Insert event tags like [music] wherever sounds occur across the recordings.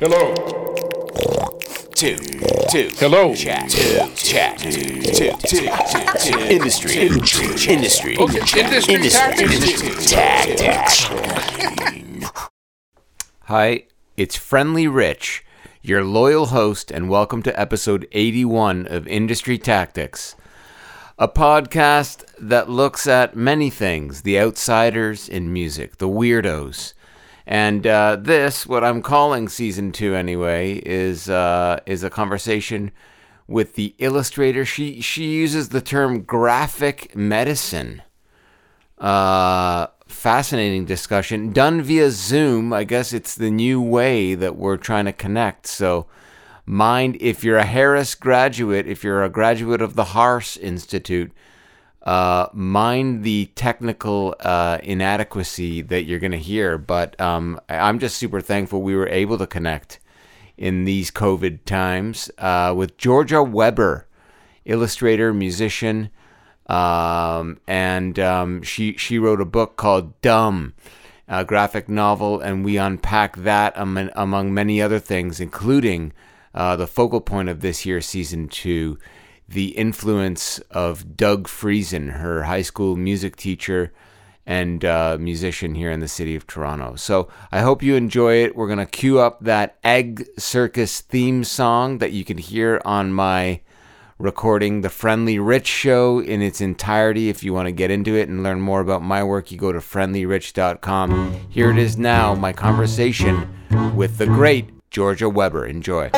Hello. two, two. Hello. Chat, two, chat, two, two, two, two. Industry, industry, Okay, industry tactics. tactics. Hi, it's Friendly Rich, your loyal host, and welcome to episode 81 of Industry Tactics, a podcast that looks at many things the outsiders in music, the weirdos. And uh, this, what I'm calling season two anyway, is uh, is a conversation with the illustrator. She she uses the term graphic medicine. Uh, fascinating discussion done via Zoom. I guess it's the new way that we're trying to connect. So, mind if you're a Harris graduate, if you're a graduate of the Harris Institute, uh, mind the technical uh, inadequacy that you're going to hear. But um, I'm just super thankful we were able to connect in these COVID times uh, with Georgia Webber, illustrator, musician, um, and um, she she wrote a book called Dumb, a graphic novel, and we unpack that among, among many other things, including uh, the focal point of this year's season two, the influence of Doug Friesen, her high school music teacher and uh, musician here in the city of Toronto. So I hope you enjoy it. We're going to cue up that Egg Circus theme song that you can hear on my recording, The Friendly Rich Show, in its entirety. If you want to get into it and learn more about my work, you go to friendlyrich.com. Here it is now, my conversation with the great Georgia Webber. Enjoy.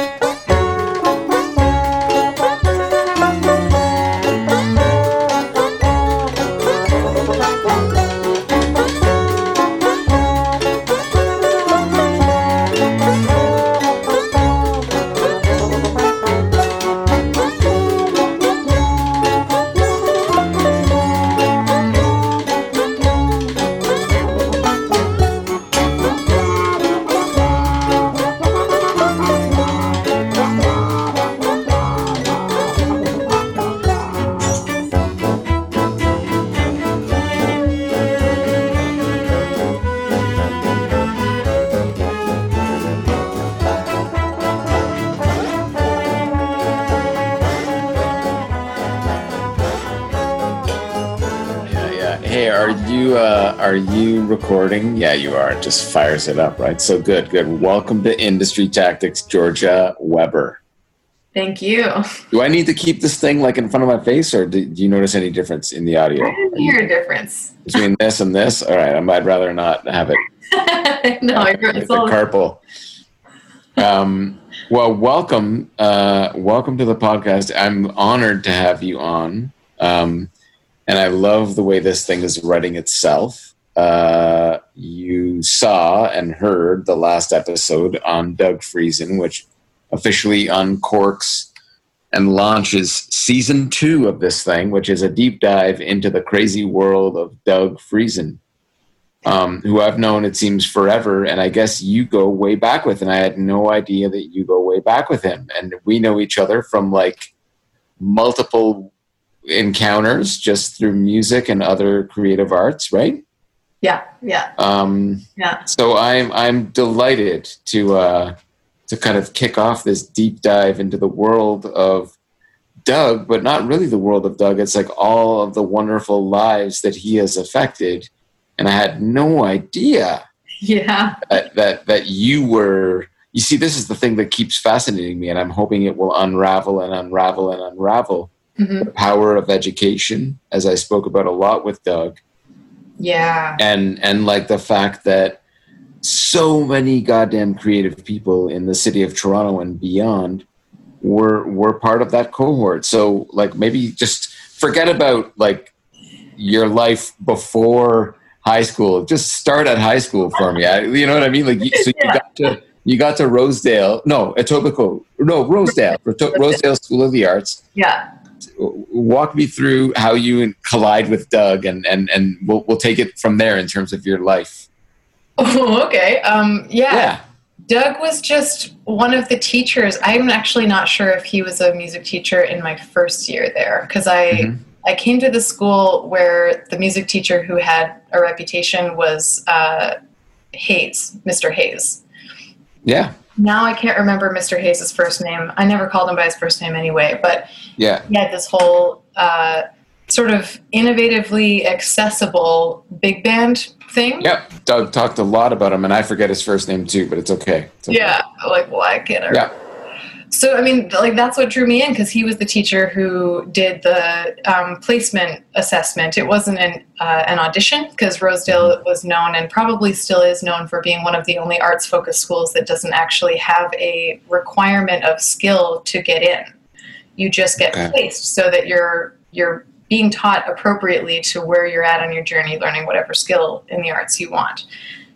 Yeah, you are. It just fires it up, right? So good, good. Welcome to Industry Tactics, Georgia Webber. Thank you. Do I need to keep this thing like in front of my face, or do, do you notice any difference in the audio didn't hear a difference. between this and this? All right, I'd rather not have it. [laughs] no, like it's all carpal. Um, well, welcome, uh, welcome to the podcast. I'm honored to have you on, um, and I love the way this thing is writing itself. Uh, you saw and heard the last episode on Doug Friesen, which officially uncorks and launches season two of this thing, which is a deep dive into the crazy world of Doug Friesen um, who I've known it seems forever, and I guess you go way back with, and I had no idea that you go way back with him, and we know each other from like multiple encounters just through music and other creative arts, right? Yeah, yeah, Um, yeah. so I'm I'm delighted to uh, to kind of kick off this deep dive into the world of Doug, but not really the world of Doug. It's like all of the wonderful lives that he has affected, and I had no idea Yeah. that that, that you were. You see, this is the thing that keeps fascinating me, and I'm hoping it will unravel and unravel and unravel hmm the power of education, as I spoke about a lot with Doug Yeah. and and like the fact that so many goddamn creative people in the city of Toronto and beyond were were part of that cohort. So like maybe just forget about like your life before high school. Just start at high school for me. I, you know what I mean? Like you- so you Yeah. got to you got to Rosedale. No, Etobicoke. No, Rosedale. Rosedale School of the Arts Yeah. Walk me through how you collide with Doug, and and and we'll we'll take it from there in terms of your life. [laughs] Oh, okay. Um, yeah. Yeah, Doug was just one of the teachers. I'm actually not sure if he was a music teacher in my first year there because I Mhm. I came to the school where the music teacher who had a reputation was uh, Hayes, Mr. Hayes. yeah, now I can't remember Mr. Hayes' first name. I never called him by his first name anyway, but Yeah. he had this whole uh, sort of innovatively accessible big band thing. Yep. Doug talked a lot about him, and I forget his first name too, but it's okay. It's okay. Yeah, like why can't I? Yeah. So I mean, like that's what drew me in because he was the teacher who did the um, placement assessment. It wasn't an uh, an audition because Rosedale was known and probably still is known for being one of the only arts focused schools that doesn't actually have a requirement of skill to get in. You just get Okay. placed so that you're you're being taught appropriately to where you're at on your journey, learning whatever skill in the arts you want.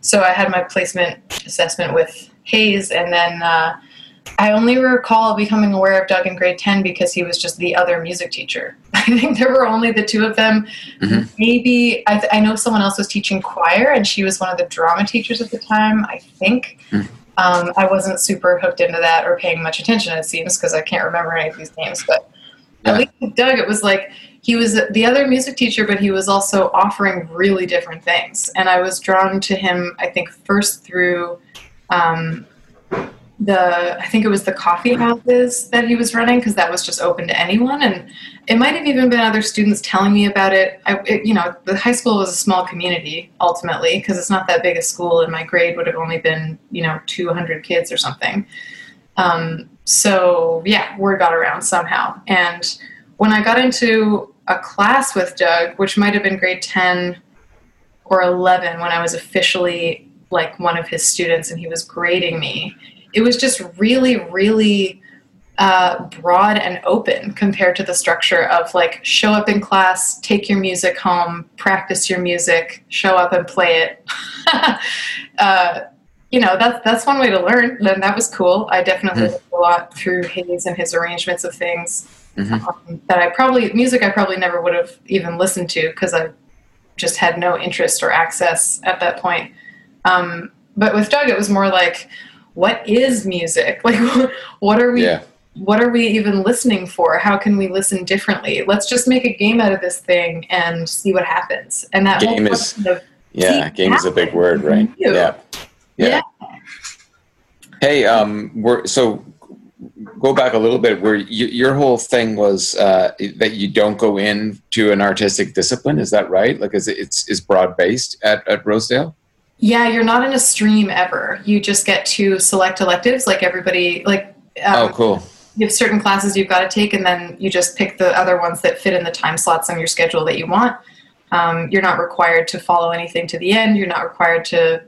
So I had my placement assessment with Hayes, and then uh, I only recall becoming aware of Doug in grade 10 because he was just the other music teacher. [laughs] I think there were only the two of them. Mhm. Maybe, I, th- I know someone else was teaching choir, and she was one of the drama teachers at the time, I think. Mm. Um, I wasn't super hooked into that or paying much attention, it seems, because I can't remember any of these names. But Yeah. at least with Doug, it was like he was the other music teacher, but he was also offering really different things. And I was drawn to him, I think, first through um, the, I think it was the coffee houses that he was running because that was just open to anyone. And it might have even been other students telling me about it. I, it you know, the high school was a small community ultimately because it's not that big a school, and my grade would have only been, you know, 200 kids or something. Um, so yeah, word got around somehow. And when I got into a class with Doug, which might have been grade 10 or 11 when I was officially like one of his students and he was grading me, it was just really, really uh, broad and open compared to the structure of like show up in class, take your music home, practice your music, show up and play it. [laughs] uh, you know, that's that's one way to learn, and that was cool. I definitely Mhm. learned a lot through Hayes and his arrangements of things Mhm. um, that I probably music I probably never would have even listened to because I just had no interest or access at that point. Um, but with Doug, it was more like, what is music? [laughs] Like, what are we? Yeah. What are we even listening for? How can we listen differently? Let's just make a game out of this thing and see what happens. And that Game is- of Yeah. Game is a big word, right? You. Yeah. Yeah. Hey, um, we're so go back a little bit. Where you, your whole thing was uh, that you don't go into an artistic discipline. Is that right? Like, is it, it's is broad based at at Rosedale? Yeah, you're not in a stream ever. You just get to select electives like everybody like um, oh, cool. you have certain classes you've got to take and then you just pick the other ones that fit in the time slots on your schedule that you want. Um, you're not required to follow anything to the end. You're not required to,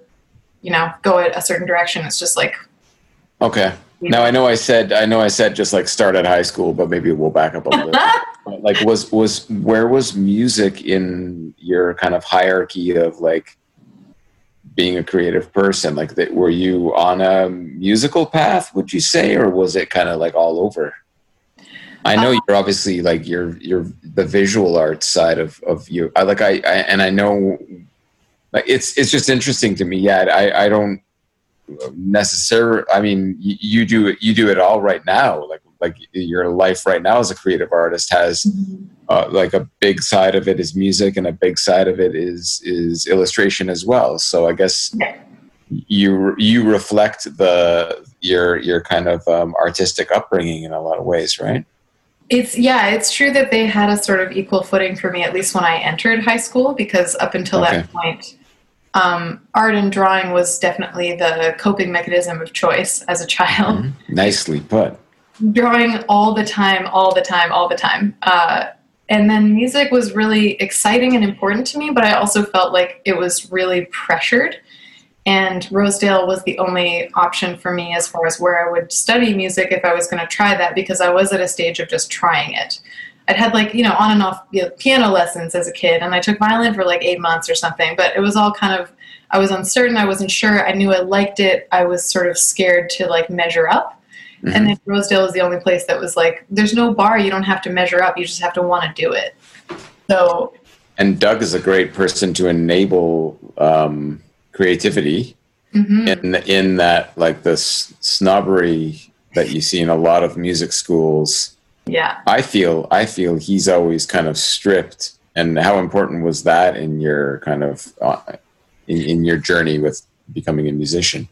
you know, go a certain direction. It's just like Okay. Now I know I said I know I said just like start at high school, but maybe we'll back up a little. But, [laughs] like was was where was music in your kind of hierarchy of like being a creative person like that were you on a musical path would you say or was it kind of like all over? I know Uh, you're obviously like you're you're the visual arts side of of you. I like i, I and i know like it's it's just interesting to me. Yeah i i don't necessarily i mean you, you do it you do it all right now like like your life right now as a creative artist has uh, like a big side of it is music and a big side of it is is illustration as well. So i guess you you reflect the your your kind of um, artistic upbringing in a lot of ways right? It's yeah, it's true that they had a sort of equal footing for me at least when I entered high school because up until Okay. that point, um, art and drawing was definitely the coping mechanism of choice as a child. nicely put Drawing all the time, all the time, all the time. Uh, and then music was really exciting and important to me, but I also felt like it was really pressured. And Rosedale was the only option for me as far as where I would study music if I was going to try that because I was at a stage of just trying it. I'd had like, you know, on and off you know, piano lessons as a kid, and I took violin for like eight months or something, but it was all kind of, I was uncertain, I wasn't sure, I knew I liked it, I was sort of scared to like measure up. Mhm. And then Rosedale was the only place that was like, there's no bar, you don't have to measure up, you just have to want to do it. So and doug is a great person to enable um, creativity mhm. in in that like this snobbery that you see in a lot of music schools yeah. i feel i feel he's always kind of stripped and how important was that in your kind of uh, in, in your journey with becoming a musician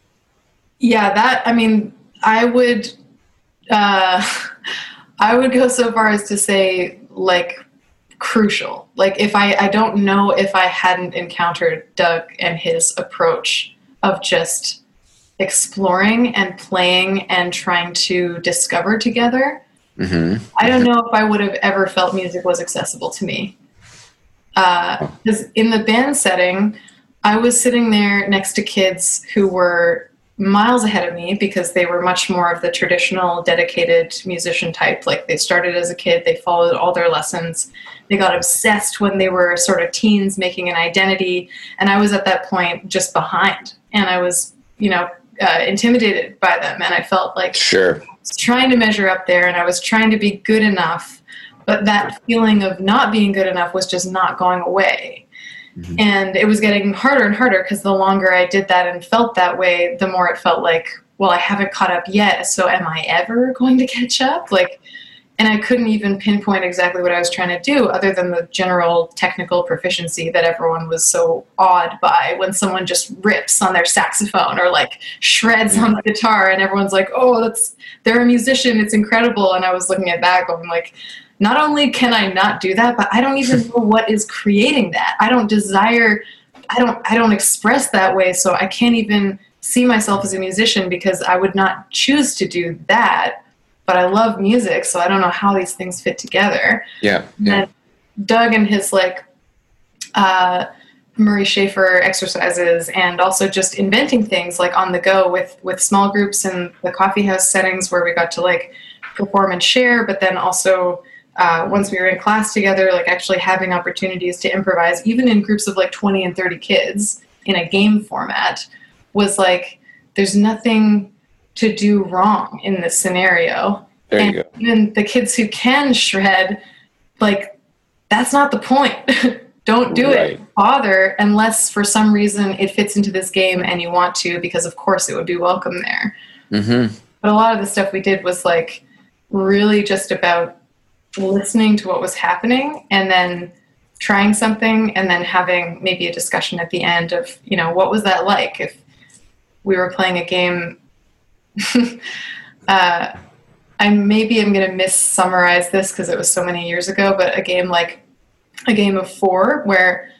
Yeah, that I mean, I would, uh, [laughs] I would go so far as to say like crucial. Like if I, I don't know if I hadn't encountered Doug and his approach of just exploring and playing and trying to discover together. Mm-hmm. I don't know if I would have ever felt music was accessible to me. Because uh, in the band setting, I was sitting there next to kids who were miles ahead of me because they were much more of the traditional dedicated musician type. Like they started as a kid, they followed all their lessons, they got obsessed when they were sort of teens making an identity. And I was at that point just behind. And I was, you know, uh, intimidated by them. And I felt like sure. I was trying to measure up there and I was trying to be good enough. But that feeling of not being good enough was just not going away. Mm-hmm. And it was getting harder and harder because the longer I did that and felt that way, the more it felt like, well, I haven't caught up yet. So am I ever going to catch up? Like, and I couldn't even pinpoint exactly what I was trying to do other than the general technical proficiency that everyone was so awed by when someone just rips on their saxophone or like shreds on the guitar and everyone's like, "Oh, that's they're a musician, it's incredible." And I was looking at that going like, not only can I not do that, but I don't even [laughs] know what is creating that. I don't desire I don't I don't express that way, so I can't even see myself as a musician because I would not choose to do that. But I love music, so I don't know how these things fit together. Yeah. yeah. And Doug and his like uh, Murray Schafer exercises and also just inventing things like on the go with with small groups and the coffee house settings where we got to like perform and share, but then also uh, once we were in class together, like actually having opportunities to improvise, even in groups of like 20 and 30 kids in a game format, was like, there's nothing to do wrong in this scenario. There and you go. even the kids who can shred, like, that's not the point. [laughs] Don't do Right. it. Bother unless for some reason it fits into this game and you want to, because of course it would be welcome there. Mm-hmm. But a lot of the stuff we did was like really just about listening to what was happening and then trying something and then having maybe a discussion at the end of, you know, what was that like if we were playing a game. [laughs] uh, I maybe I'm going to miss summarize this because it was so many years ago, but a game like a game of four where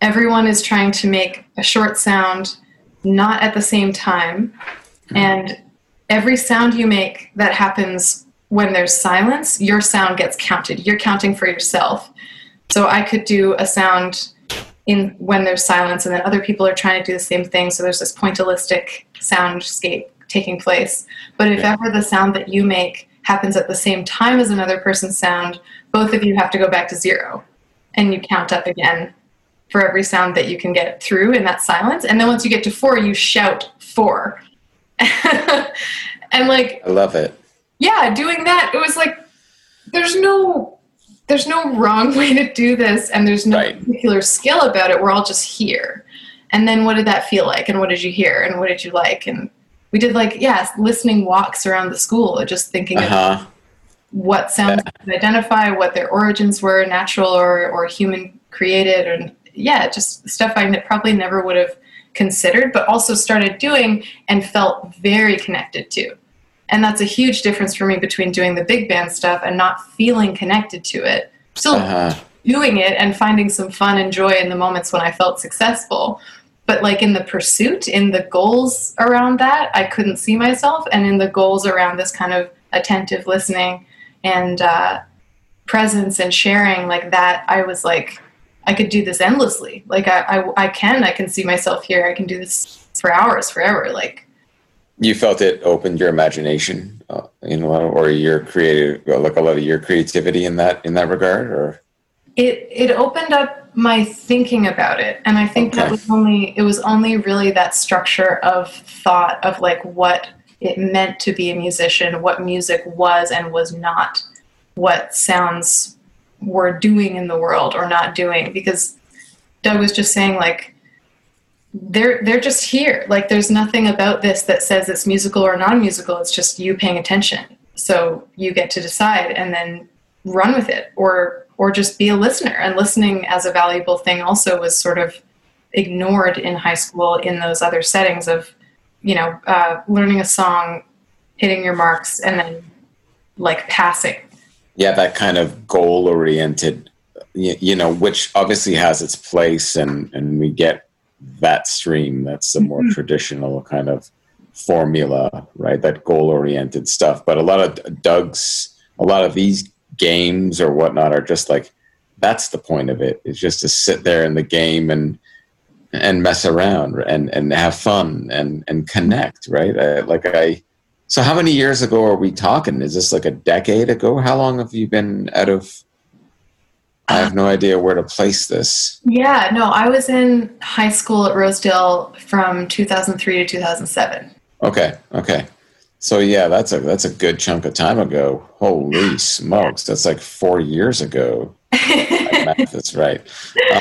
everyone is trying to make a short sound not at the same time and every sound you make that happens when there's silence your sound gets counted you're counting for yourself so i could do a sound in when there's silence and then other people are trying to do the same thing so there's this pointillistic soundscape taking place but if ever the sound that you make happens at the same time as another person's sound both of you have to go back to zero and you count up again for every sound that you can get through in that silence. And then once you get to four, you shout four. [laughs] and like, I love it. Yeah, doing that, it was like, there's no, there's no wrong [laughs] way to do this, and there's no Right. particular skill about it. We're all just here. And then what did that feel like? And what did you hear? And what did you like? And we did like, yeah, listening walks around the school, just thinking Uh of huh. what sounds to identify what their origins were natural or, or human created and yeah just stuff i probably never would have considered but also started doing and felt very connected to and that's a huge difference for me between doing the big band stuff and not feeling connected to it still Uh huh. doing it and finding some fun and joy in the moments when I felt successful. But like in the pursuit, in the goals around that, I couldn't see myself. And in the goals around this kind of attentive listening and uh, presence and sharing, like that, I was like, I could do this endlessly. Like I, I, I can, I can see myself here. I can do this for hours, forever. Like You felt it opened your imagination, uh, you know, or your creative, like a lot of your creativity in that in that regard, or? It it opened up my thinking about it and i think that was only it was only really that structure of thought of like what it meant to be a musician what music was and was not what sounds were doing in the world or not doing because doug was just saying like they're they're just here. Like there's nothing about this that says it's musical or non-musical. It's just you paying attention. So you get to decide and then run with it or or just be a listener. And listening as a valuable thing also was sort of ignored in high school in those other settings of you know uh, learning a song hitting your marks and then like passing. Yeah, that kind of goal oriented, you, you know, which obviously has its place, and and we get that stream. That's the more mm-hmm. traditional kind of formula, right? That goal oriented stuff. But a lot of Doug's, a lot of these games or whatnot are just like that's the point of it. It's just to sit there in the game and and mess around and and have fun and and connect, right? I, like I so, how many years ago are we talking? Is this like a decade ago? How long have you been out of? I have no idea where to place this. Yeah, no, I was in high school at Rosedale from 2003 to 2007. Okay, okay. So yeah, that's a that's a good chunk of time ago. Holy smokes, that's like four years ago. [laughs] math is right.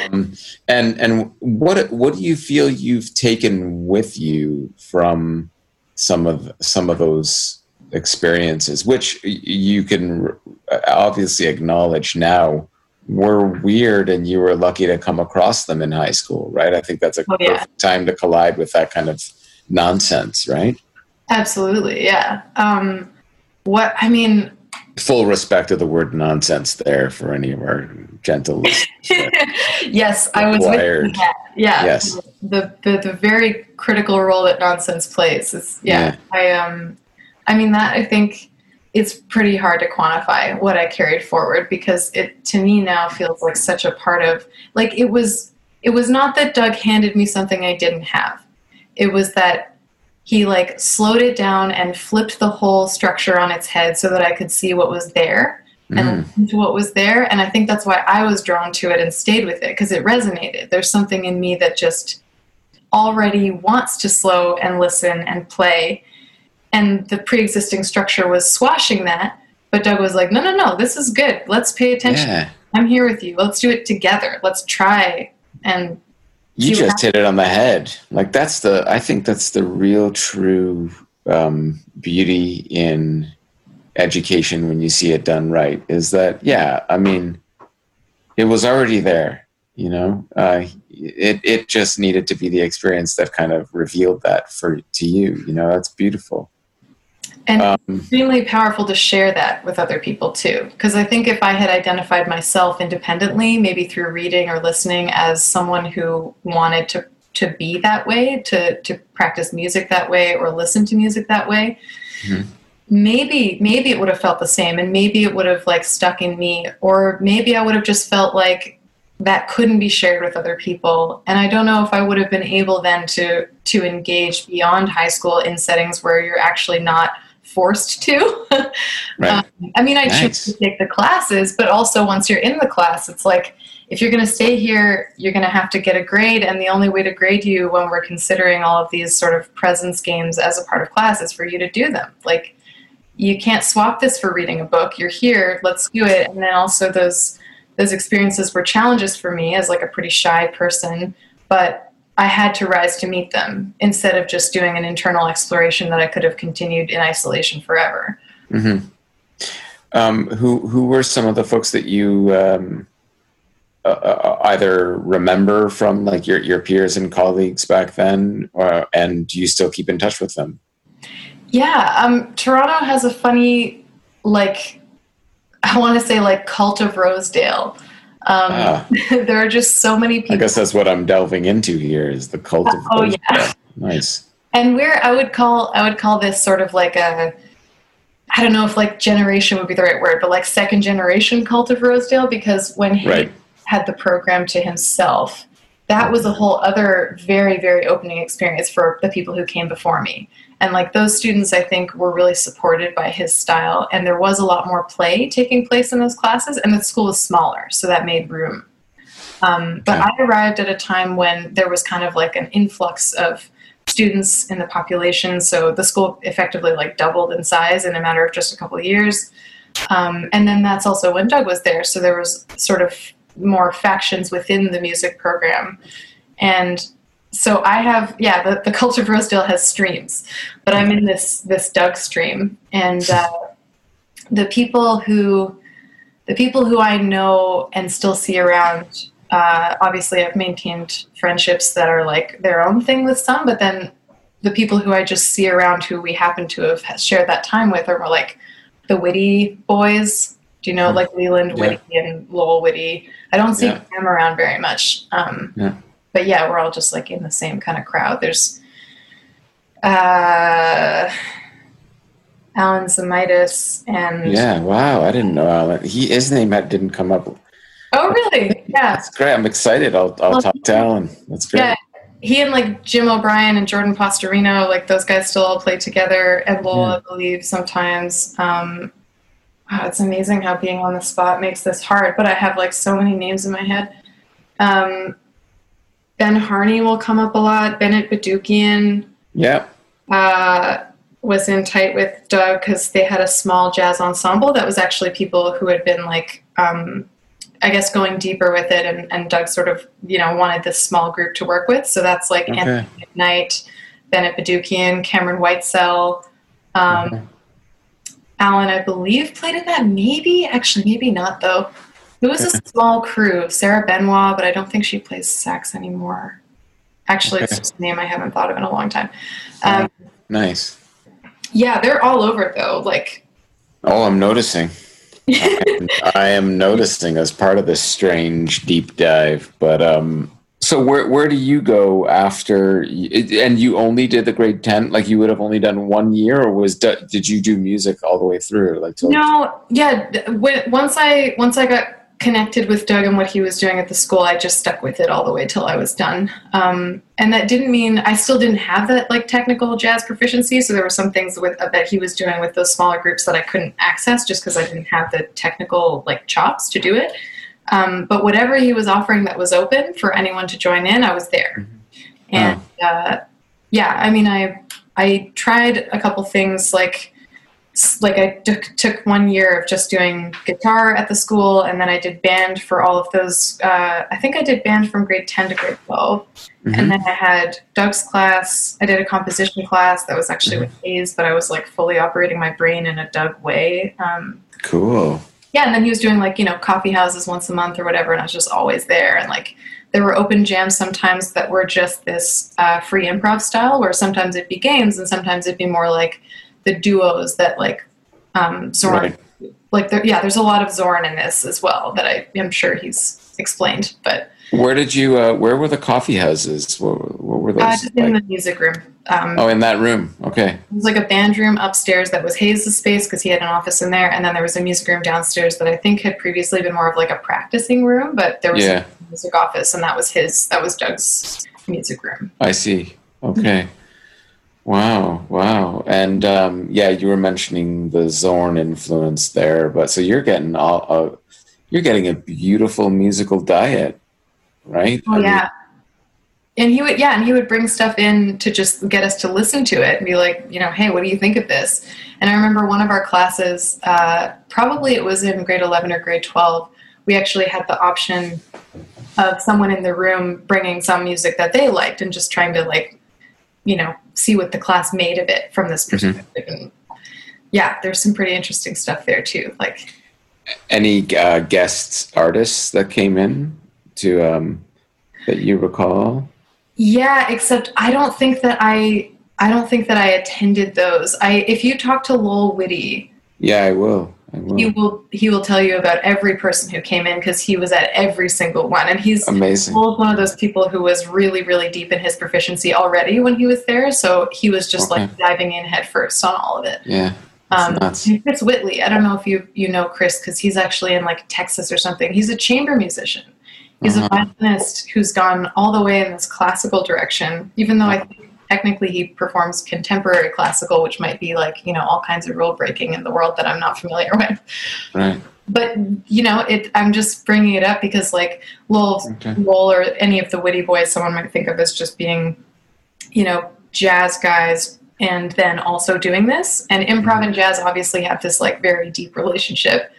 Um, and and what what do you feel you've taken with you from some of some of those experiences, which you can obviously acknowledge now were weird, and you were lucky to come across them in high school, right? I think that's a oh, yeah. perfect time to collide with that kind of nonsense, right? Absolutely, yeah. Um, what I mean, full respect of the word nonsense there for any of our gentle [laughs] yes i was with that. yeah yes the, the the very critical role that nonsense plays is yeah, yeah, i um i mean that i think it's pretty hard to quantify what i carried forward because it to me now feels like such a part of like it was it was not that doug handed me something i didn't have it was that he like slowed it down and flipped the whole structure on its head so that I could see what was there and mm. what was there. And I think that's why I was drawn to it and stayed with it because it resonated. There's something in me that just already wants to slow and listen and play. And the pre existing structure was squashing that. But Doug was like, no, no, no, this is good. Let's pay attention. Yeah. I'm here with you. Let's do it together. Let's try and you just hit it on the head. Like that's the I think that's the real true um, beauty in education when you see it done right. Is that yeah? I mean, it was already there. You know, uh, it it just needed to be the experience that kind of revealed that for to you. You know, that's beautiful and um, extremely powerful to share that with other people too because i think if i had identified myself independently maybe through reading or listening as someone who wanted to to be that way to to practice music that way or listen to music that way mm-hmm. maybe maybe it would have felt the same and maybe it would have like stuck in me or maybe i would have just felt like that couldn't be shared with other people and i don't know if i would have been able then to to engage beyond high school in settings where you're actually not forced to. [laughs] right. um, I mean, I nice. choose to take the classes, but also once you're in the class, it's like if you're going to stay here, you're going to have to get a grade, and the only way to grade you when we're considering all of these sort of presence games as a part of class is for you to do them. Like, you can't swap this for reading a book. You're here, let's do it. And then also those those experiences were challenges for me as like a pretty shy person, but I had to rise to meet them instead of just doing an internal exploration that I could have continued in isolation forever. Mm-hmm. Um, who who were some of the folks that you um, uh, uh, either remember from like your your peers and colleagues back then, or, and do you still keep in touch with them? Yeah, um, Toronto has a funny like I want to say like cult of Rosedale um, ah. [laughs] there are just so many people. I guess that's what I'm delving into here is the cult of. Oh yeah, nice. And where I would call I would call this sort of like a I don't know if like generation would be the right word, but like second generation cult of Rosedale because when he right. had the program to himself, that was a whole other very very opening experience for the people who came before me and like those students i think were really supported by his style. And there was a lot more play taking place in those classes and the school was smaller so that made room. Um, but i arrived at a time when there was kind of like an influx of students in the population. So the school effectively like doubled in size in a matter of just a couple of years. Um, and then that's also when doug was there. So there was sort of more factions within the music program. And so I have yeah the, the Cult of Rosedale has streams, but I'm in this this Doug stream, and uh, the people who the people who I know and still see around. Uh, obviously, I've maintained friendships that are like their own thing with some, but then the people who I just see around who we happen to have shared that time with are more like the Whitty boys. Do you know like Leland Yeah. Whitty and Lowell Whitty? I don't see Yeah. them around very much. Um, Yeah. But yeah, we're all just like in the same kind of crowd. There's uh, Alan Zemaitis and Yeah, wow. I didn't know Alan. He his name didn't come up. oh really? Yeah. That's great. I'm excited. I'll I'll Well, talk to Alan. That's great. Yeah, he and like Jim O'Brien and Jordan Pastorino, like those guys still all play together. And Lowell, I believe, sometimes. Um, wow, it's amazing how being on the spot makes this hard. But I have like so many names in my head. Um, ben Harney will come up a lot. Bennett Badukian Yeah. uh, was in tight with Doug because they had a small jazz ensemble that was actually people who had been like, um, I guess, going deeper with it, and, and Doug sort of, you know, wanted this small group to work with. So that's like Okay. Anthony Knight, Bennett Badukian, Cameron Whitesell, um, Okay. Alan, I believe, played in that. Maybe, actually, maybe not though. It was a small crew. Sarah Benoit, but I don't think she plays sax anymore. Actually, it's Okay. just a name I haven't thought of in a long time. Um, Nice. yeah, they're all over though. Like, Oh, I'm noticing. [laughs] I am noticing as part of this strange deep dive. But um, so where where do you go after? And you only did the grade ten, like you would have only done one year, or was did you do music all the way through? Like till, no, yeah. When, once I once I got connected with Doug and what he was doing at the school, I just stuck with it all the way till I was done. Um, and that didn't mean I still didn't have that like technical jazz proficiency. So there were some things with uh, that he was doing with those smaller groups that I couldn't access just because I didn't have the technical like chops to do it. Um, but whatever he was offering that was open for anyone to join in, I was there. And uh, yeah, I mean, I I tried a couple things like like I took took one year of just doing guitar at the school, and then I did band for all of those. Uh, I think I did band from grade ten to grade 12 Mhm. and then I had Doug's class. I did a composition class that was actually with Hayes, but I was like fully operating my brain in a Doug way. Um, cool. yeah, and then he was doing like you know coffee houses once a month or whatever, and I was just always there. And like there were open jams sometimes that were just this uh, free improv style, where sometimes it'd be games, and sometimes it'd be more like the duos that like um, Zorn. Right. Like there, yeah, there's a lot of Zorn in this as well that I am sure he's explained, but Where did you? Uh, where were the coffee houses? What, what were those? uh, just in the music room. Um, oh, in that room. Okay. It was like a band room upstairs that was Hayes' space because he had an office in there, and then there was a music room downstairs that I think had previously been more of like a practicing room, but there was Yeah. a music office, and that was his. That was Doug's music room. I see. Okay. Wow, wow. And um, yeah, you were mentioning the Zorn influence there, but so you're getting all uh, you're getting a beautiful musical diet, right? I Oh mean, yeah. And he would, yeah, and he would bring stuff in to just get us to listen to it and be like, you know, hey, what do you think of this? And I remember one of our classes, uh, probably it was in grade 11 or grade 12, we actually had the option of someone in the room bringing some music that they liked and just trying to, like, you know, see what the class made of it from this perspective. And yeah, there's some pretty interesting stuff there too. Like, Any uh, guest artists that came in to um, that you recall? Yeah, except I don't think that I I don't think that I attended those. I if you talk to Lowell Whitty, Yeah, I will. Will. he will he will tell you about every person who came in because he was at every single one, and he's Amazing. One of those people who was really really deep in his proficiency already when he was there, so he was just like diving in head first on all of it. Yeah. Um. Chris Whitley, I don't know if you you know Chris because he's actually in like Texas or something. He's a chamber musician. He's Uh-huh. a violinist who's gone all the way in this classical direction, even though I think technically he performs contemporary classical, which might be like you know all kinds of rule breaking in the world that I'm not familiar [laughs] with. Right. But you know, it. I'm just bringing it up because like Lowell, Okay. Lowell or any of the Whitty boys, someone might think of as just being, you know, jazz guys, and then also doing this. And improv and jazz obviously have this like very deep relationship,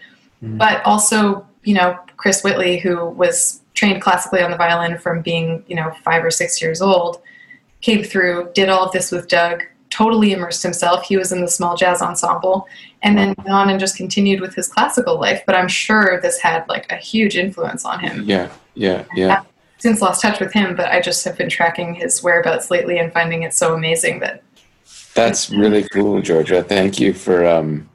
Mhm. but also you know Chris Whitley, who was trained classically on the violin from being you know five or six years old, came through, did all of this with Doug. Totally immersed himself. He was in the small jazz ensemble, and then went on and just continued with his classical life. But I'm sure this had like a huge influence on him. Yeah. Yeah. Yeah. since lost touch with him, but I just have been tracking his whereabouts lately and finding it so amazing that. That's really cool, Georgia. Thank you for um,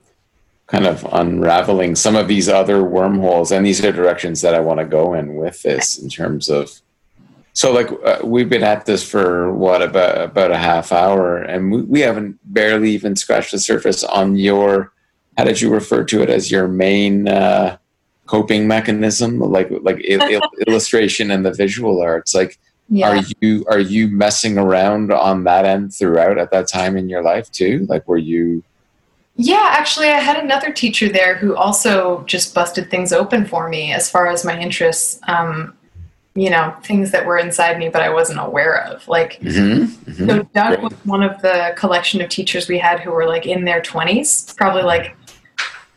kind of unraveling some of these other wormholes, and these are directions that I want to go in with this in terms of. So, like, uh, we've been at this for what about about a half hour, and we, we haven't barely even scratched the surface on your. How did you refer to it as your main? Uh, coping mechanism like like il- [laughs] illustration and the visual arts like Yeah. are you are you messing around on that end throughout at that time in your life too like were you Yeah, actually, I had another teacher there who also just busted things open for me as far as my interests. Um, you know, things that were inside me, but I wasn't aware of. Like, mm-hmm. so Doug Great. was one of the collection of teachers we had who were like in their 20s, probably like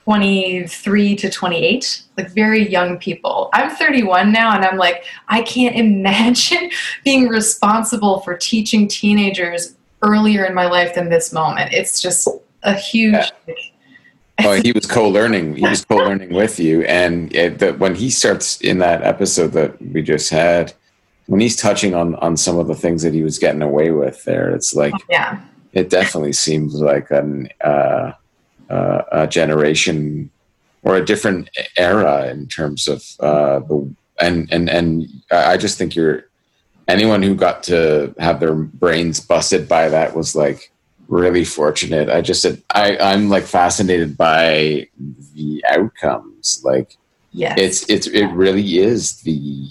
23 to 28, like very young people. I'm 31 now, and I'm like, I can't [laughs] imagine being responsible for teaching teenagers earlier in my life than this moment. It's just a huge. Yeah. Oh he was co-learning he was co-learning with you and it, the, when he starts in that episode that we just had when he's touching on on some of the things that he was getting away with there it's like yeah. it definitely seems like an uh, uh, a generation or a different era in terms of uh, the and and and I just think you're anyone who got to have their brains busted by that was like really fortunate. I just said I I'm like fascinated by the outcomes. Like Yes. it's it's it really is the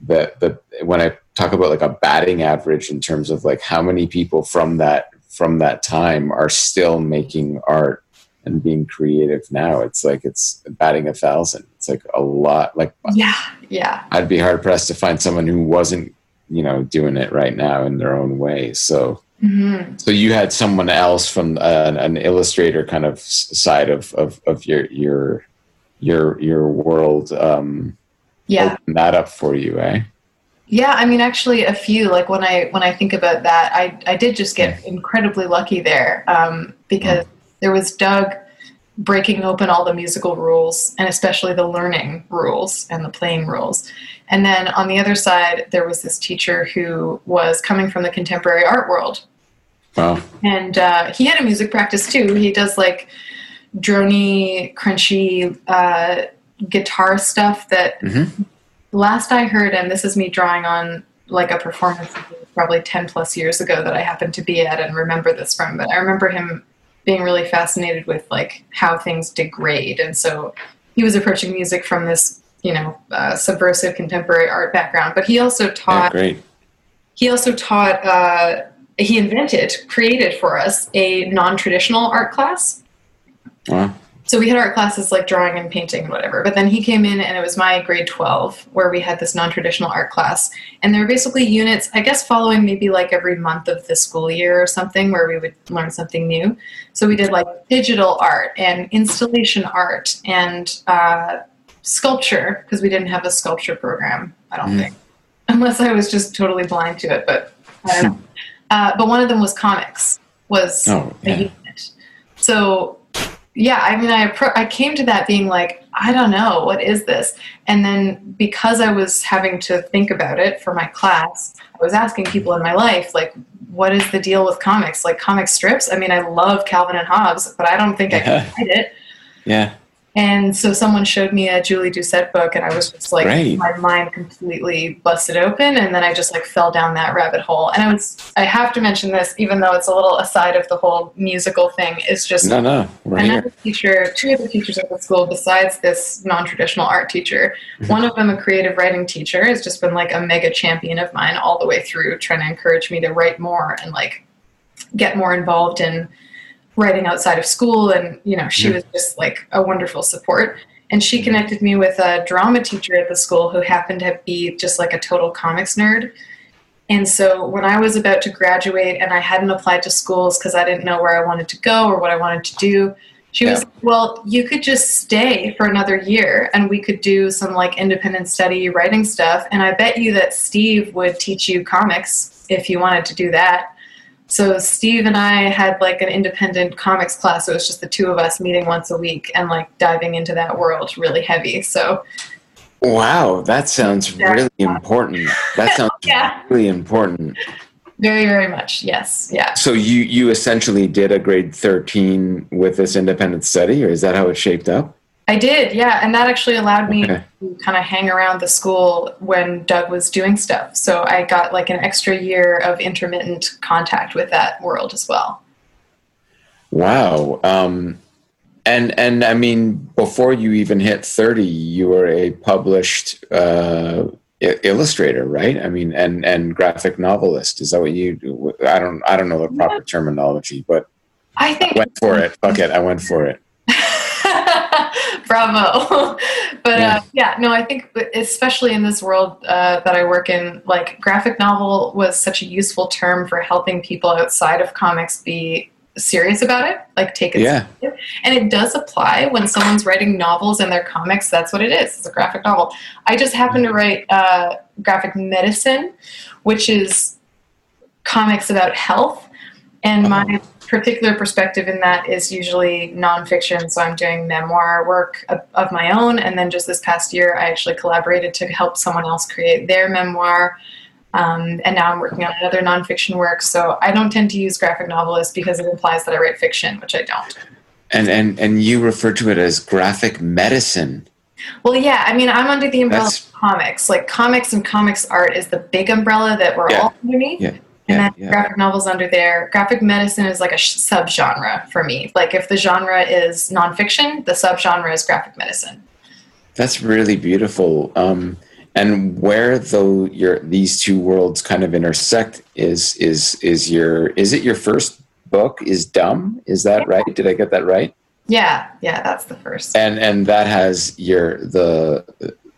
the the when I talk about like a batting average in terms of like how many people from that from that time are still making art and being creative now. It's like it's batting a thousand. It's like a lot. Like yeah. Yeah. I'd be hard pressed to find someone who wasn't you know doing it right now in their own way. So hmm so you had someone else from uh, an illustrator kind of side of, of, of your your your your world um, Yeah. open that up for you, eh? Yeah, I mean, actually, a few. Like when I when I think about that, I I did just get incredibly lucky there um, because there was Doug breaking open all the musical rules and especially the learning rules and the playing rules. And then on the other side, there was this teacher who was coming from the contemporary art world, Wow. and uh, he had a music practice too. He does like drony, crunchy uh, guitar stuff that Mhm. last I heard, and this is me drawing on like a performance probably 10 plus years ago that I happened to be at and remember this from, but I remember him being really fascinated with like how things degrade. And so he was approaching music from this, you know, uh, subversive contemporary art background, but he also Yeah, taught great. he also taught uh, he invented created for us a non-traditional art class. Wow. so we had art classes like drawing and painting and whatever. But then he came in and it was my grade 12 where we had this non-traditional art class. And there were basically units i guess following maybe like every month of the school year or something where we would learn something new. So we did like digital art and installation art and uh, sculpture because we didn't have a sculpture program i don't Mm. think. Unless i was just totally blind to it but i don't know [laughs] uh, but one of them was comics was Oh, a yeah. unit. So yeah i mean i appro- i came to that being like i don't know what is this? And then because i was having to think about it for my class i was asking people in my life like what is the deal with comics? Like comic strips? I mean i love calvin and hobbes but i don't think i can read it. Yeah. And so someone showed me a Julie Doucet book, and I was just like, Great. my mind completely busted open, and then I just like fell down that rabbit hole. And I was, I have to mention this, even though it's a little aside of the whole musical thing, is just No, no. We're another here. teacher, two other teachers at the school besides this non-traditional art teacher. Mhm. One of them, a creative writing teacher, has just been like a mega champion of mine all the way through, trying to encourage me to write more and like get more involved in writing outside of school. And you know, she Mhm. was just like a wonderful support. And she connected me with a drama teacher at the school who happened to be just like a total comics nerd. And so when I was about to graduate and I hadn't applied to schools because I didn't know where I wanted to go or what I wanted to do, she was like, well, you could just stay for another year and we could do some like independent study writing stuff. And I bet you that Steve would teach you comics if you wanted to do that. So Steve and I had like an independent comics class. It was just the two of us meeting once a week and like diving into that world really heavy. So Wow, that sounds really important. That [laughs] sounds Yeah. really important. Very, very much. Yes. Yeah. So you you essentially did a grade 13 with this independent study or is that how it shaped up? I did. Yeah. And that actually allowed me Okay. to kind of hang around the school when Doug was doing stuff. So I got like an extra year of intermittent contact with that world as well. Wow. Um and and I mean before you even hit 30 you were a published uh i- illustrator, right? I mean and and graphic novelist. Is that what you do? I don't I don't know the proper terminology, but I think I went for it. Fuck it, I went for it. [laughs] Bravo. [laughs] but Yeah. uh, yeah, no, I think especially in this world uh, that I work in, like graphic novel was such a useful term for helping people outside of comics be serious about it, like take it Yeah. seriously. And it does apply when someone's writing novels and their comics. That's what it is. It's a graphic novel. I just happen to write uh, graphic medicine, which is comics about health. And my particular perspective in that is usually nonfiction. So I'm doing memoir work of, of my own. And then just this past year, I actually collaborated to help someone else create their memoir. Um, and now I'm working on another nonfiction work. So I don't tend to use graphic novelist because it implies that I write fiction, which I don't. And and and you refer to it as graphic medicine. Well, yeah, I mean, I'm under the umbrella That's- of comics. Like comics and comics art is the big umbrella that we're Yeah. all underneath. Yeah. And Yeah. yeah. graphic novels under there. Graphic medicine is like a sh- subgenre for me. Like if the genre is nonfiction, the subgenre is graphic medicine. That's really beautiful. Um, and where though your these two worlds kind of intersect is is is your is it your first book is dumb is that right did i get that right Yeah, yeah, that's the first. and and that has your the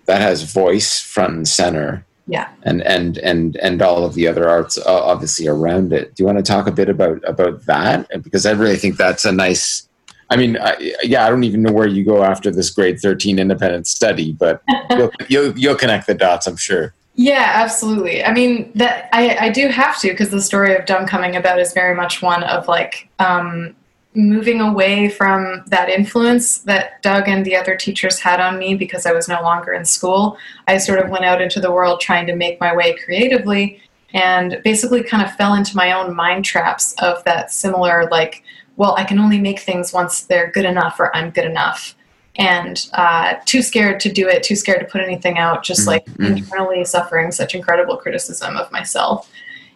that has voice front and center Yeah. and and and and all of the other arts uh, obviously around it do you want to talk a bit about about that because i really think that's a nice I mean, I, yeah, I don't even know where you go after this grade 13 independent study, but [laughs] you'll, you'll, you'll connect the dots, I'm sure. Yeah, absolutely. I mean, that I, I do have to because the story of Dumb coming about is very much one of like um, moving away from that influence that Doug and the other teachers had on me because I was no longer in school. I sort of went out into the world trying to make my way creatively and basically kind of fell into my own mind traps of that similar, like, well, I can only make things once they're good enough or I'm good enough. And uh, too scared to do it, too scared to put anything out, just Mhm, like mhm. internally suffering such incredible criticism of myself.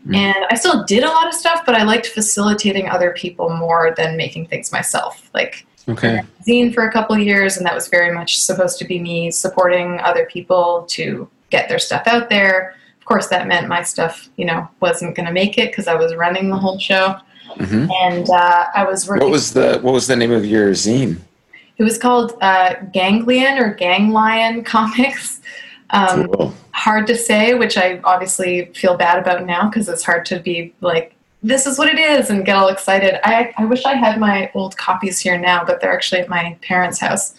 Mm. And I still did a lot of stuff, but I liked facilitating other people more than making things myself. Like Okay. zine for a couple of years, and that was very much supposed to be me supporting other people to get their stuff out there. Of course, that meant my stuff, you know, wasn't going to make it because I was running the whole show, hmm and uh, I was working. What was the What was the name of your zine? it was called uh, Ganglion or Ganglion [laughs] Comics. Um, cool. hard to say, which I obviously feel bad about now because it's hard to be like, this is what it is and get all excited. I, I wish I had my old copies here now, but they're actually at my parents' house.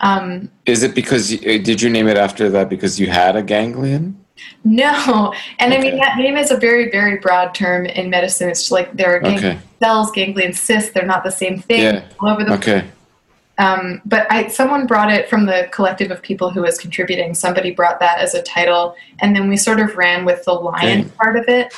Um, Is it because you, uh, did you name it after that because you had a ganglion? no, and I mean that name is a very very broad term in medicine. It's like there are ganglion Okay. cells, ganglion cysts. They're not the same thing. Yeah. All over the Okay. Um, but I, someone brought it from the collective of people who was contributing. Somebody brought that as a title, and then we sort of ran with the lion Okay. part of it.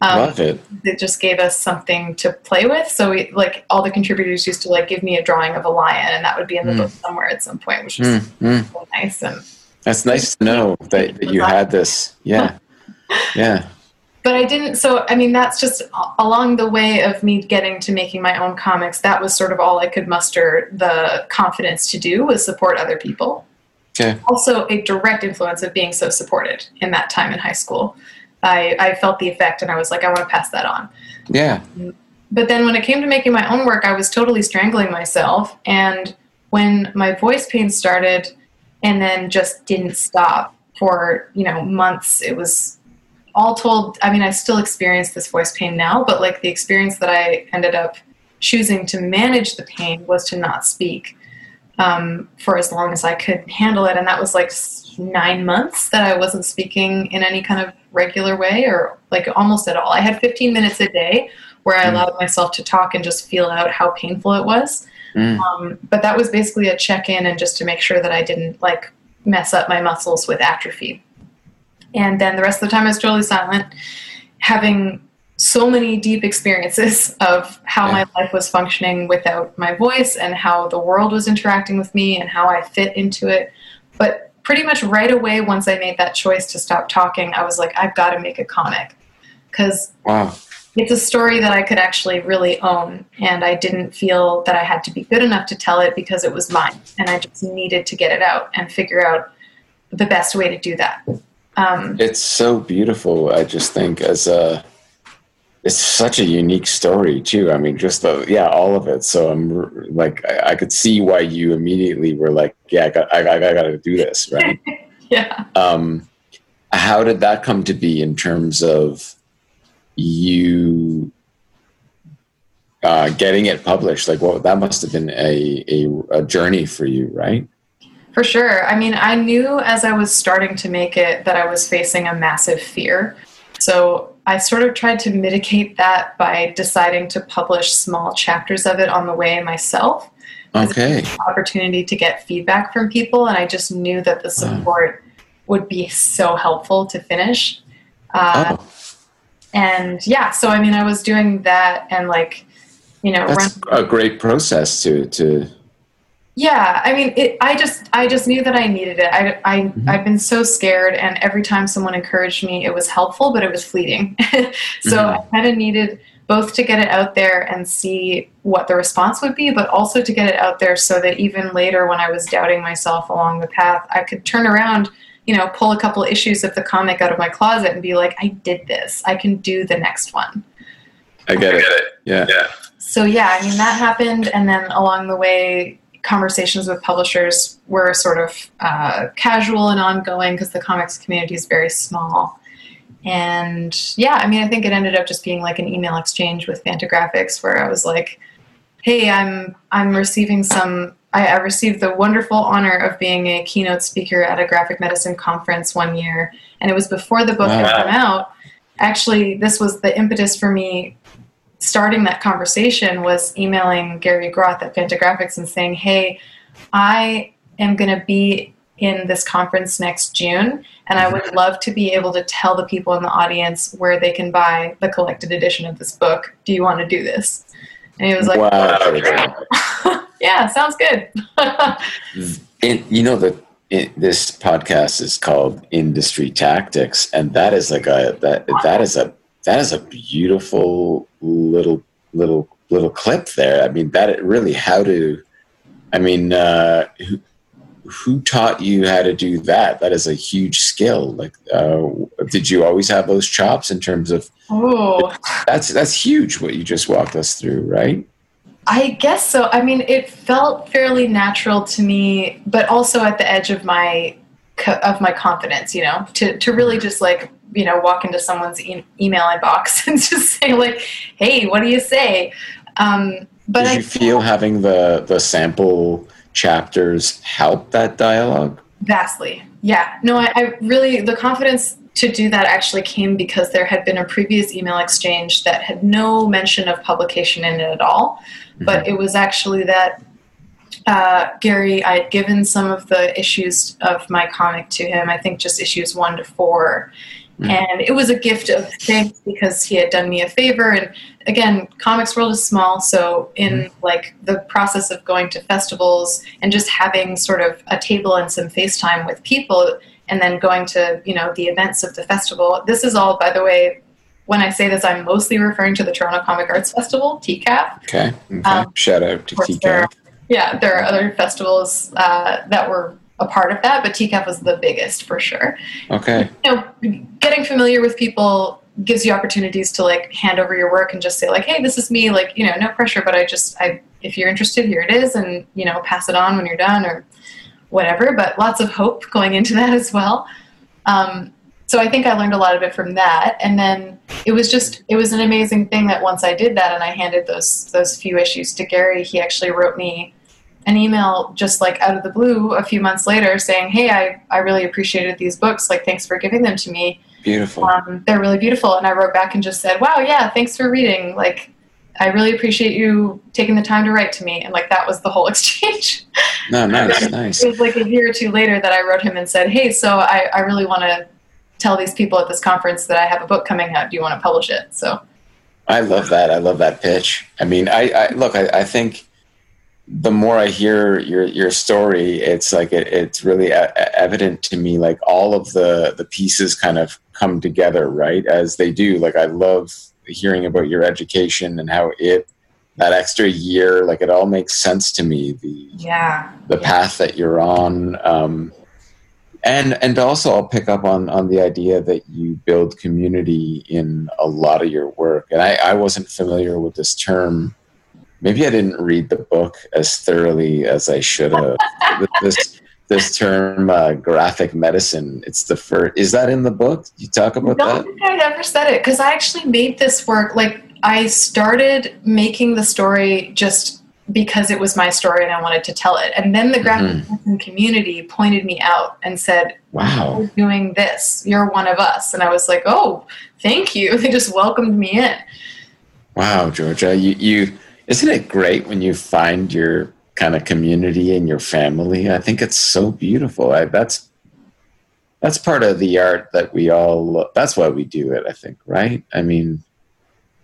Um, Love it. It just gave us something to play with. So we like all the contributors used to like give me a drawing of a lion, and that would be in the Mm. book somewhere at some point, which was Mm, mm. nice. And That's nice to know that, that you had this. Yeah. [laughs] Yeah. But I didn't. So I mean, that's just along the way of me getting to making my own comics. That was sort of all I could muster the confidence to do was support other people. Okay. also a direct influence of being so supported in that time in high school. I, I felt the effect and I was like, I want to pass that on. Yeah. But then when it came to making my own work, I was totally strangling myself. And when my voice pain started and then just didn't stop for, you know, months, it was all told. I mean, I still experience this voice pain now, but like the experience that I ended up choosing to manage the pain was to not speak um, for as long as I could handle it. And that was like nine months that I wasn't speaking in any kind of regular way or like almost at all. I had 15 minutes a day where I Mm. allowed myself to talk and just feel out how painful it was. Mm. Um, but that was basically a check in and just to make sure that I didn't like mess up my muscles with atrophy. And then the rest of the time I was totally silent, having so many deep experiences of how Yeah. my life was functioning without my voice and how the world was interacting with me and how I fit into it. But pretty much right away, once I made that choice to stop talking, I was like, I've got to make a comic. Because Wow. it's a story that I could actually really own, and I didn't feel that I had to be good enough to tell it because it was mine, and I just needed to get it out and figure out the best way to do that. Um, It's so beautiful. I just think as a, it's such a unique story too. I mean, just the yeah, all of it. So I'm like, I, I could see why you immediately were like, yeah, I got, I, I, got to do this, [laughs] right? yeah. um, how did that come to be in terms of you uh, getting it published? Like, well, that must have been a, a, a journey for you, right? For sure. I mean, I knew as I was starting to make it that I was facing a massive fear. So I sort of tried to mitigate that by deciding to publish small chapters of it on the way myself. Okay. opportunity to get feedback from people, and I just knew that the support would be so helpful to finish. Uh, Oh, And yeah, so I mean, I was doing that and like, you know, run, that's a great process to to. Yeah. I mean, it, I just, I just knew that I needed it. I, I, Mm-hmm. I've been so scared, and every time someone encouraged me, it was helpful, but it was fleeting. [laughs] so Mhm. I kind of needed both to get it out there and see what the response would be, but also to get it out there so that even later when I was doubting myself along the path, I could turn around, you know, pull a couple issues of the comic out of my closet and be like, I did this. I can do the next one. I get it. Yeah. So yeah, I mean that happened, and then along the way, conversations with publishers were sort of uh, casual and ongoing because the comics community is very small. And yeah, I mean, I think it ended up just being like an email exchange with Fantagraphics, where I was like, "Hey, I'm I'm receiving some. I, I received the wonderful honor of being a keynote speaker at a graphic medicine conference one year, and it was before the book had come out. Actually, this was the impetus for me starting that conversation was emailing Gary Groth at Fantagraphics and saying, "Hey, I am going to be in this conference next June, and I would love to be able to tell the people in the audience where they can buy the collected edition of this book. Do you want to do this?" And he was like, wow. [laughs] "Yeah, sounds good." [laughs] And you know that it, this podcast is called Industry Tactics, and that is like a that that is a that is a beautiful little little little clip there. I mean, that really how to. I mean, uh, who, who taught you how to do that? That is a huge skill. Like, uh, did you always have those chops in terms of oh, that's that's huge what you just walked us through, right? I guess so. I mean, it felt fairly natural to me, but also at the edge of my of my confidence. You know, to to really just like you know walk into someone's e- email inbox [laughs] and just say like, "Hey, what do you say?" Um, but Did I you feel having the the sample chapters help that dialogue? Vastly. Yeah. No, I, I really, the confidence to do that actually came because there had been a previous email exchange that had no mention of publication in it at all. But it was actually that uh, Gary, I had given some of the issues of my comic to him, I think just issues one to four. Mhm. And it was a gift of thanks because he had done me a favor. And again, Comics World is small, so in like the process of going to festivals and just having sort of a table and some FaceTime with people, and then going to you know the events of the festival. This is all, by the way. When I say this, I'm mostly referring to the Toronto Comic Arts Festival, TCAF. Okay. Okay. Um, Shout out to course, there are, yeah, there are other festivals uh, that were a part of that, but TCAF was the biggest for sure. Okay. You know, getting familiar with people gives you opportunities to like hand over your work and just say like, "Hey, this is me." Like, you know, no pressure, but I just, I, if you're interested, here it is, and you know, pass it on when you're done or whatever. But lots of hope going into that as well. Um, so I think I learned a lot of it from that, and then it was just it was an amazing thing that once I did that and I handed those those few issues to Gary, he actually wrote me an email just like out of the blue a few months later saying, "Hey, I I really appreciated these books. Like, thanks for giving them to me. Beautiful. Um, they're really beautiful." And I wrote back and just said, "Wow, yeah, thanks for reading. Like, I really appreciate you taking the time to write to me. And like that was the whole [laughs] exchange. No, [laughs] nice, nice. it was like a year or two later that I wrote him and said, Hey, so I, I really want to tell these people at this conference that I have a book coming out. Do you want to publish it? So I love that. I love that pitch. I mean, I, I look, I, I think the more I hear your your story, it's like it, it's really a, evident to me. Like all of the the pieces kind of come together, right? As they do. Like I love hearing about your education and how it that extra year, like it all makes sense to me. The yeah, the yeah. path that you're on. Um, and and also I'll pick up on on the idea that you build community in a lot of your work. And I, I wasn't familiar with this term maybe I didn't read the book as thoroughly as I should have. [laughs] this this term uh, graphic medicine. It's the first. Is that in the book? You talk about I that? think I ever said it because I actually made this work. Like I started making the story just because it was my story and I wanted to tell it. And then the graphic mm-hmm. community pointed me out and said, "Wow, you're doing this. You're one of us." And I was like, "Oh, thank you." [laughs] They just welcomed me in. Wow, Georgia, you you isn't it great when you find your kind of community and your family? I think it's so beautiful. I, that's that's part of the art that we all. That's why we do it. I think, right? I mean,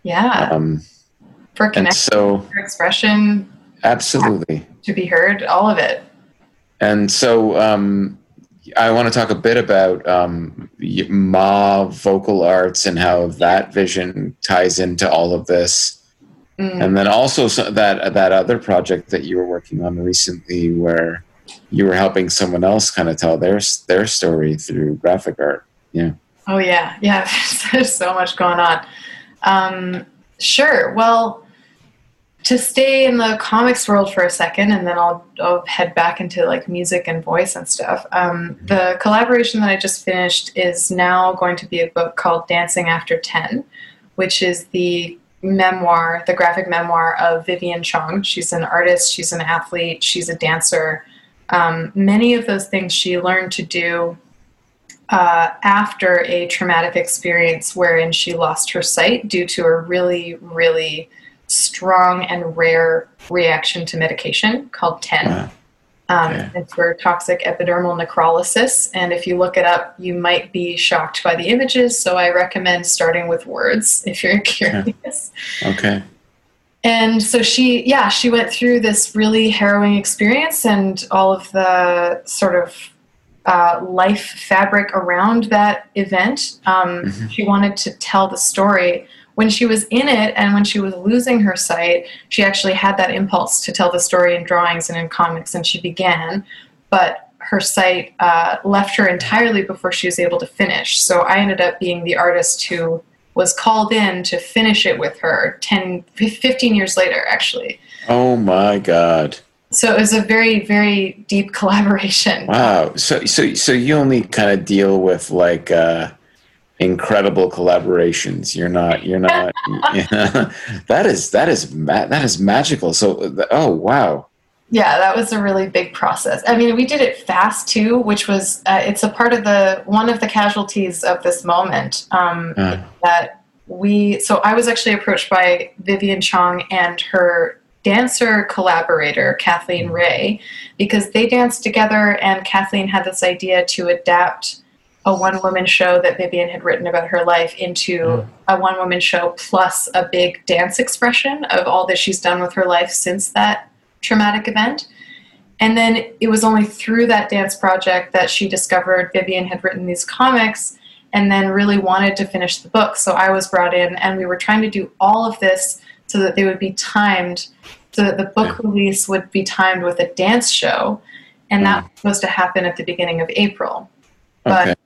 yeah. Um, for connection, so, for expression, absolutely to be heard, all of it. And so, um, I want to talk a bit about um, Maw Vocal Arts and how that vision ties into all of this. Mm. And then also so that that other project that you were working on recently, where you were helping someone else kind of tell their their story through graphic art. Yeah. Oh yeah, yeah. [laughs] There's so much going on. Um, sure. Well, to stay in the comics world for a second, and then I'll, I'll head back into like music and voice and stuff. Um, the collaboration that I just finished is now going to be a book called Dancing After Ten, which is the memoir, the graphic memoir of Vivian Chong. She's an artist, she's an athlete, she's a dancer. Um, many of those things she learned to do uh, after a traumatic experience wherein she lost her sight due to a really, really strong and rare reaction to medication called TEN. Wow. Um, okay. It's for toxic epidermal necrolysis. And if you look it up, you might be shocked by the images. So I recommend starting with words [laughs] if you're curious. Okay. okay. And so she, yeah, she went through this really harrowing experience and all of the sort of uh, life fabric around that event. Um, mm-hmm. She wanted to tell the story when she was in it and when she was losing her sight, she actually had that impulse to tell the story in drawings and in comics, and she began. But her sight uh, left her entirely before she was able to finish. So I ended up being the artist who was called in to finish it with her 10, 15 years later, actually. Oh my God. So it was a very, very deep [laughs] collaboration. Wow. So, so, so you only kind of deal with like, uh, incredible collaborations. You're not. You're not. [laughs] that is that is ma- that is magical. So oh wow. Yeah, that was a really big process. I mean, we did it fast too, which was uh, it's a part of the one of the casualties of this moment um, uh. that we. So I was actually approached by Vivian Chong and her dancer collaborator Kathleen Rea because they danced together, and Kathleen had this idea to adapt a one woman show that Vivian had written about her life into mm. a one woman show plus a big dance expression of all that she's done with her life since that traumatic event. And then it was only through that dance project that she discovered Vivian had written these comics and then really wanted to finish the book. So I was brought in and we were trying to do all of this so that they would be timed, so that the book release would be timed with a dance show. And that mm. was supposed to happen at the beginning of April. But okay.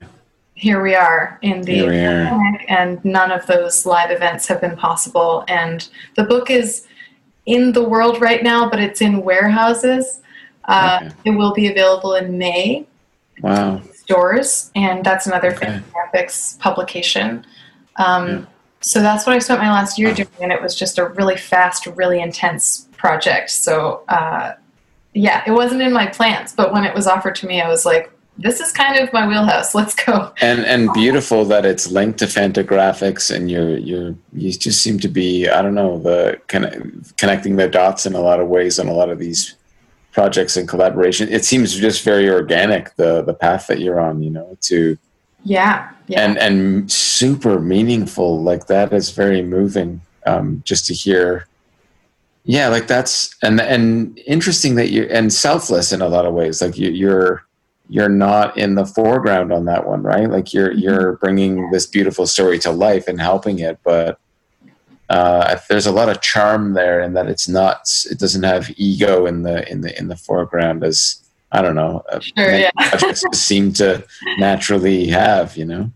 Here we are in the pandemic, and none of those live events have been possible. And the book is in the world right now, but it's in warehouses. Uh, okay. It will be available in May. Wow. Stores, and that's another okay. graphics publication. Um, yeah. So that's what I spent my last year doing, and it was just a really fast, really intense project. So, uh, yeah, it wasn't in my plans, but when it was offered to me, I was like, this is kind of my wheelhouse. [laughs] Let's go. And and beautiful that it's linked to Fantagraphics, and you're you're you just seem to be I don't know the con- connecting the dots in a lot of ways on a lot of these projects and collaboration. It seems just very organic the the path that you're on. You know to Yeah. Yeah. and and super meaningful. Like that is very moving. Um, just to hear. Yeah, like that's and and interesting that you and selfless in a lot of ways. Like you, you're you're not in the foreground on that one, right? Like you're you're bringing this beautiful story to life and helping it, but uh, there's a lot of charm there in that it's not it doesn't have ego in the in the in the foreground as I don't know uh, Sure, yeah. [laughs] seem to naturally have, you know.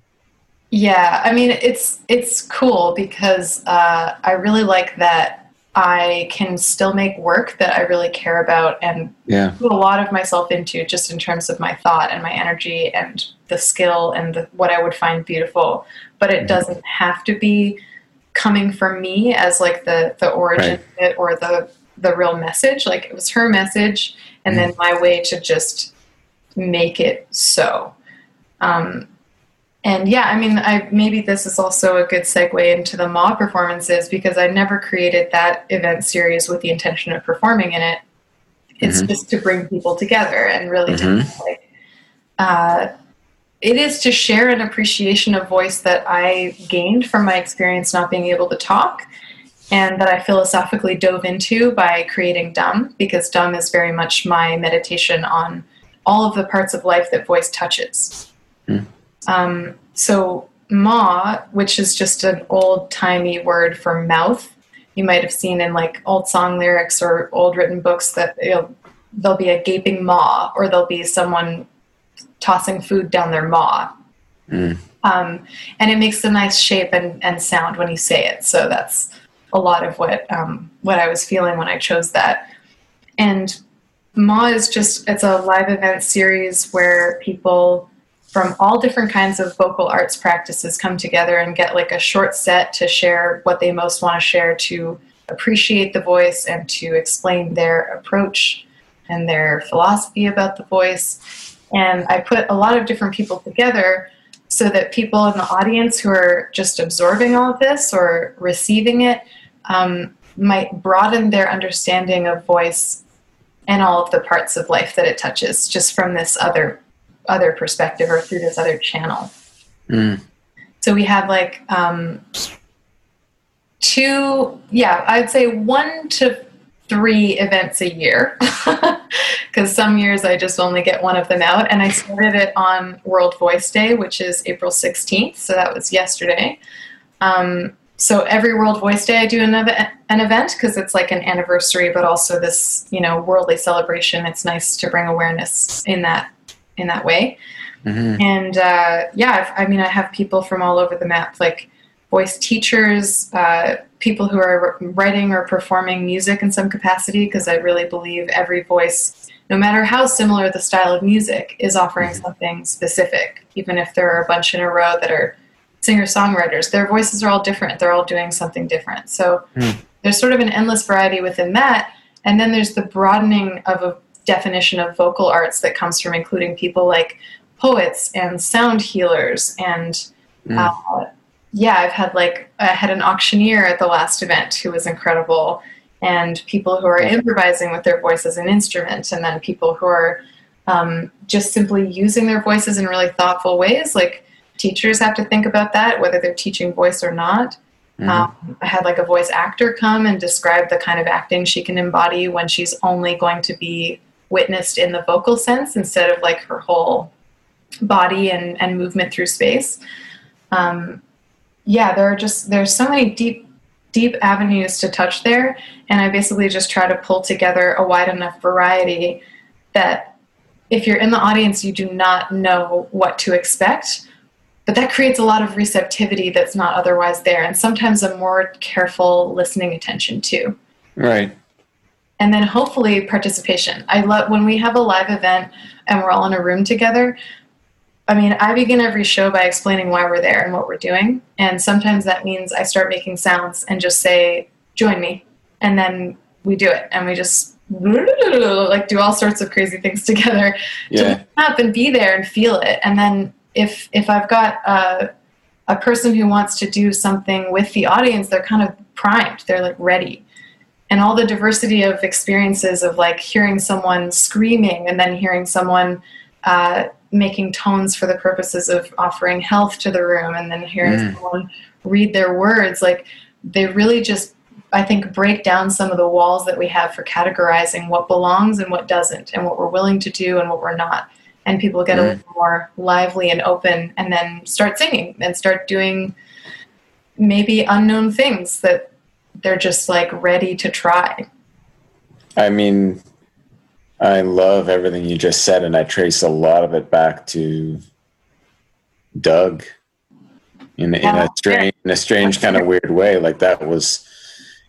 Yeah, I mean it's it's cool because uh, I really like that I can still make work that I really care about and Yeah, put a lot of myself into just in terms of my thought and my energy and the skill and the, what I would find beautiful. But it doesn't have to be coming from me as like the the origin Right. of it or the the real message. Like it was her message, and then my way to just make it so. Um, and yeah, I mean, I maybe this is also a good segue into the Maw performances because I never created that event series with the intention of performing in it. It's Mhm. just to bring people together and really to Mhm. like, uh, it is to share an appreciation of voice that I gained from my experience not being able to talk and that I philosophically dove into by creating Dumb because Dumb is very much my meditation on all of the parts of life that voice touches. Mm. Um, so Maw, which is just an old timey word for mouth, you might have seen in like old song lyrics or old written books that you know, there'll be a gaping maw or there'll be someone tossing food down their maw. Mm. Um, and it makes a nice shape and, and sound when you say it. So that's a lot of what um, what I was feeling when I chose that. And Maw is just it's a live event series where people from all different kinds of vocal arts practices come together and get like a short set to share what they most want to share to appreciate the voice and to explain their approach and their philosophy about the voice. And I put a lot of different people together so that people in the audience who are just absorbing all of this or receiving it um, might broaden their understanding of voice and all of the parts of life that it touches just from this other other perspective or through this other channel. Mm. So we have like um, two, yeah, I'd say one to three events a year [laughs] because some years I just only get one of them out. And I started it on World Voice Day, which is April 16th. So that was yesterday. Um, so every World Voice Day, I do an, ev- an event because it's like an anniversary, but also this, you know, worldly celebration. It's nice to bring awareness in that in that way. Mhm. And uh, yeah, I've, I mean, I have people from all over the map, like voice teachers, uh, people who are writing or performing music in some capacity, because I really believe every voice, no matter how similar the style of music, is offering something specific. Even if there are a bunch in a row that are singer songwriters, their voices are all different. They're all doing something different. So Hmm. there's sort of an endless variety within that. And then there's the broadening of a definition of vocal arts that comes from including people like poets and sound healers and Mm. uh, yeah i've had like i had an auctioneer at the last event who was incredible and people who are improvising with their voice as an instrument and then people who are um, just simply using their voices in really thoughtful ways like teachers have to think about that whether they're teaching voice or not Mhm. um, I had like a voice actor come and describe the kind of acting she can embody when she's only going to be witnessed in the vocal sense instead of like her whole body and, and movement through space. Um, yeah, there are just there's so many deep deep avenues to touch there, and I basically just try to pull together a wide enough variety that if you're in the audience, you do not know what to expect, but that creates a lot of receptivity that's not otherwise there, and sometimes a more careful listening attention too Right. And then hopefully participation. I love when we have a live event and we're all in a room together. I mean, I begin every show by explaining why we're there and what we're doing, and sometimes that means I start making sounds and just say, "Join me," and then we do it, and we just [laughs] like do all sorts of crazy things [laughs] together Yeah. to up and be there and feel it. And then if if I've got a, a person who wants to do something with the audience, they're kind of primed. They're like ready. And all the diversity of experiences of like hearing someone screaming and then hearing someone uh, making tones for the purposes of offering health to the room and then hearing Mm. someone read their words, like they really just I think break down some of the walls that we have for categorizing what belongs and what doesn't, and what we're willing to do and what we're not. And people get a Mm. little more lively and open, and then start singing and start doing maybe unknown things that they're just like ready to try. I mean, I love everything you just said, and I trace a lot of it back to Doug in, in a strange, in a strange kind of weird way. Like that was,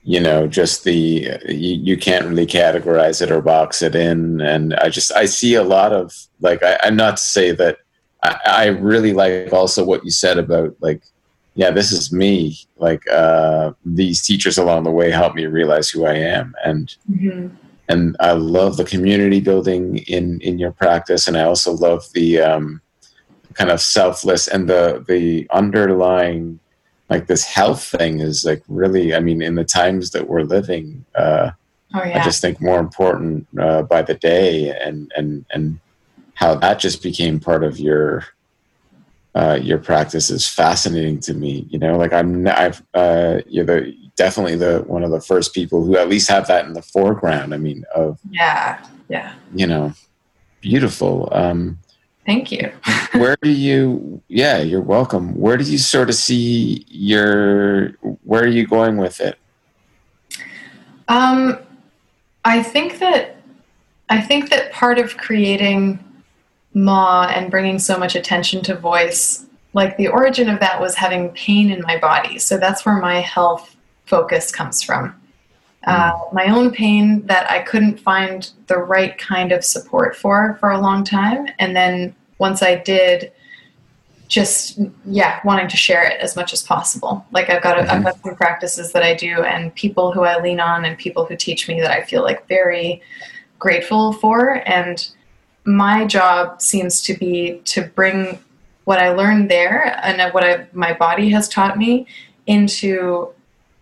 you know, just the you, you can't really categorize it or box it in, and I just I see a lot of like I, I'm not to say that I, I really like also what you said about like yeah this is me like uh these teachers along the way helped me realize who i am and and I love the community building in in your practice, and I also love the um, kind of selfless and the the underlying like this health thing is like really. I mean, in the times that we're living, uh, Oh I just think more important uh, by the day, and and and how that just became part of your. Uh, your practice is fascinating to me. You know, like I'm, I've, uh, you're the definitely the one of the first people who at least have that in the foreground. I mean, of yeah, yeah. you know, beautiful. Um, Thank you. [laughs] where do you? Yeah, you're welcome. Where do you sort of see your? Where are you going with it? Um, I think that I think that part of creating Maw and bringing so much attention to voice, like the origin of that was having pain in my body. So that's where my health focus comes from. Uh, my own pain that I couldn't find the right kind of support for for a long time, and then once I did, just yeah, wanting to share it as much as possible. Like I've got a, I've got some practices that I do, and people who I lean on, and people who teach me that I feel like very grateful for. And my job seems to be to bring what I learned there and what I, my body has taught me into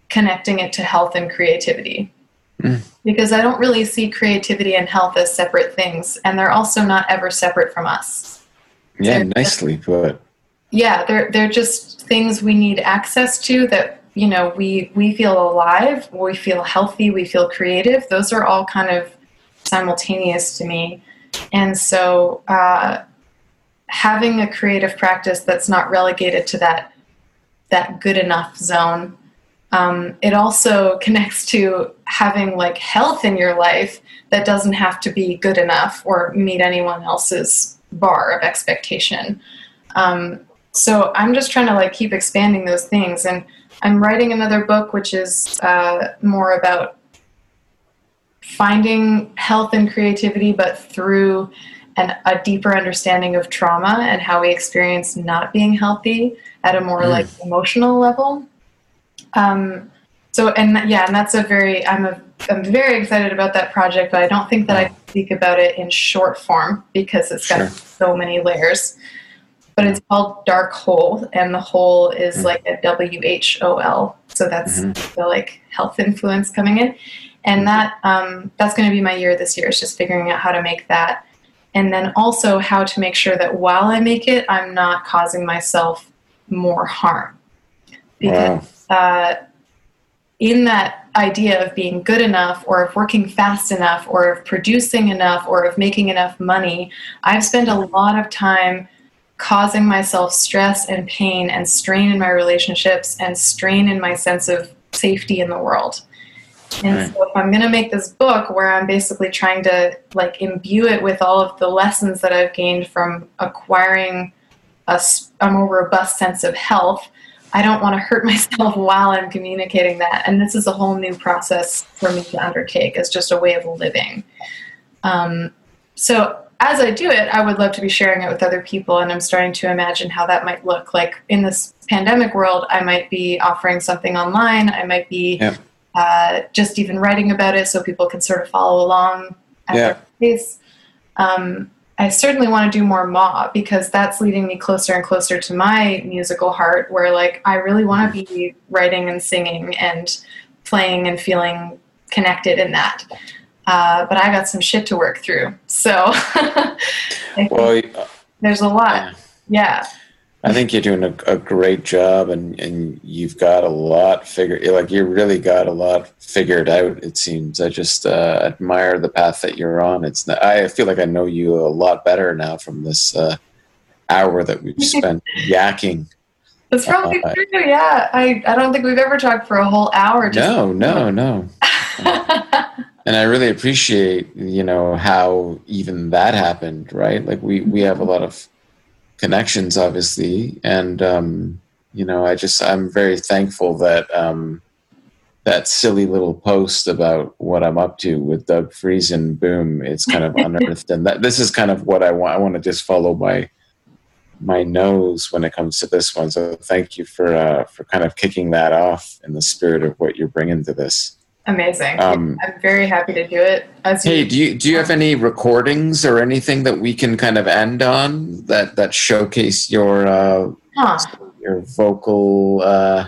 connecting it to health and creativity. Mm. Because I don't really see creativity and health as separate things, and they're also not ever separate from us. Yeah, So- nicely put. Yeah, they're they're just things we need access to that you know we we feel alive, we feel healthy, we feel creative. Those are all kind of simultaneous to me, and so uh, having a creative practice that's not relegated to that that good enough zone. Um, it also [laughs] connects to having like health in your life that doesn't have to be good enough or meet anyone else's bar of expectation. Um, so I'm just trying to like keep expanding those things, and I'm writing another book which is uh, more about finding health and creativity, but through an, a deeper understanding of trauma and how we experience not being healthy at a more Mm. like emotional level. Um, so and yeah, and that's a very I'm a I'm very excited about that project, but I don't think that I can speak about it in short form because it's got Sure. so many layers. But it's called Dark Hole, and the hole is Mm. like a W H O L. So that's Mhm. the like health influence coming in, and that um, that's going to be my year this year. Is just figuring out how to make that, and then also how to make sure that while I make it, I'm not causing myself more harm. Because Wow. uh, in that idea of being good enough or of working fast enough or of producing enough or of making enough money, I've spent a lot of time causing myself stress and pain and strain in my relationships and strain in my sense of safety in the world. And Right. so if I'm going to make this book where I'm basically trying to like imbue it with all of the lessons that I've gained from acquiring a more robust sense of health, I don't want to hurt [laughs] myself while I'm communicating that. And this is a whole new process for me to undertake as just a way of living. Um, so as I do it, I would love to be sharing it with other people, and I'm starting to imagine how that might look. Like in this pandemic world, I might be offering something online. I might be. Uh, just even writing about it so people can sort of follow along at Yeah. their pace. Um, I certainly want to do more Maw because that's leading me closer and closer to my musical heart, where like I really want to be writing and singing and playing and feeling connected in that. Uh, but I got some shit to work through, so [laughs] Well, there's a lot. Yeah. I think you're doing a, a great job, and, and you've got a lot figured. Like you really got a lot figured out. It seems. I just uh, admire the path that you're on. It's. I feel like I know you a lot better now from this uh, hour that we've [laughs] spent yakking. That's probably Uh, true. Yeah, I, I don't think we've ever talked for a whole hour. Just No, no, no. [laughs] and I really appreciate you know how even that happened, right? Like we we have a lot of connections, obviously, and um, you know I just I'm very thankful that um, that silly little post about what I'm up to with Doug Friesen, boom, it's kind of unearthed, and that this is kind of what I want. I want to just follow my my nose when it comes to this one. So thank you for uh, for kind of kicking that off in the spirit of what you're bringing to this. Amazing. Um, I'm very happy to do it. As you, Hey, do you do you have any recordings or anything that we can kind of end on that that showcase your uh, Huh. your vocal? Uh,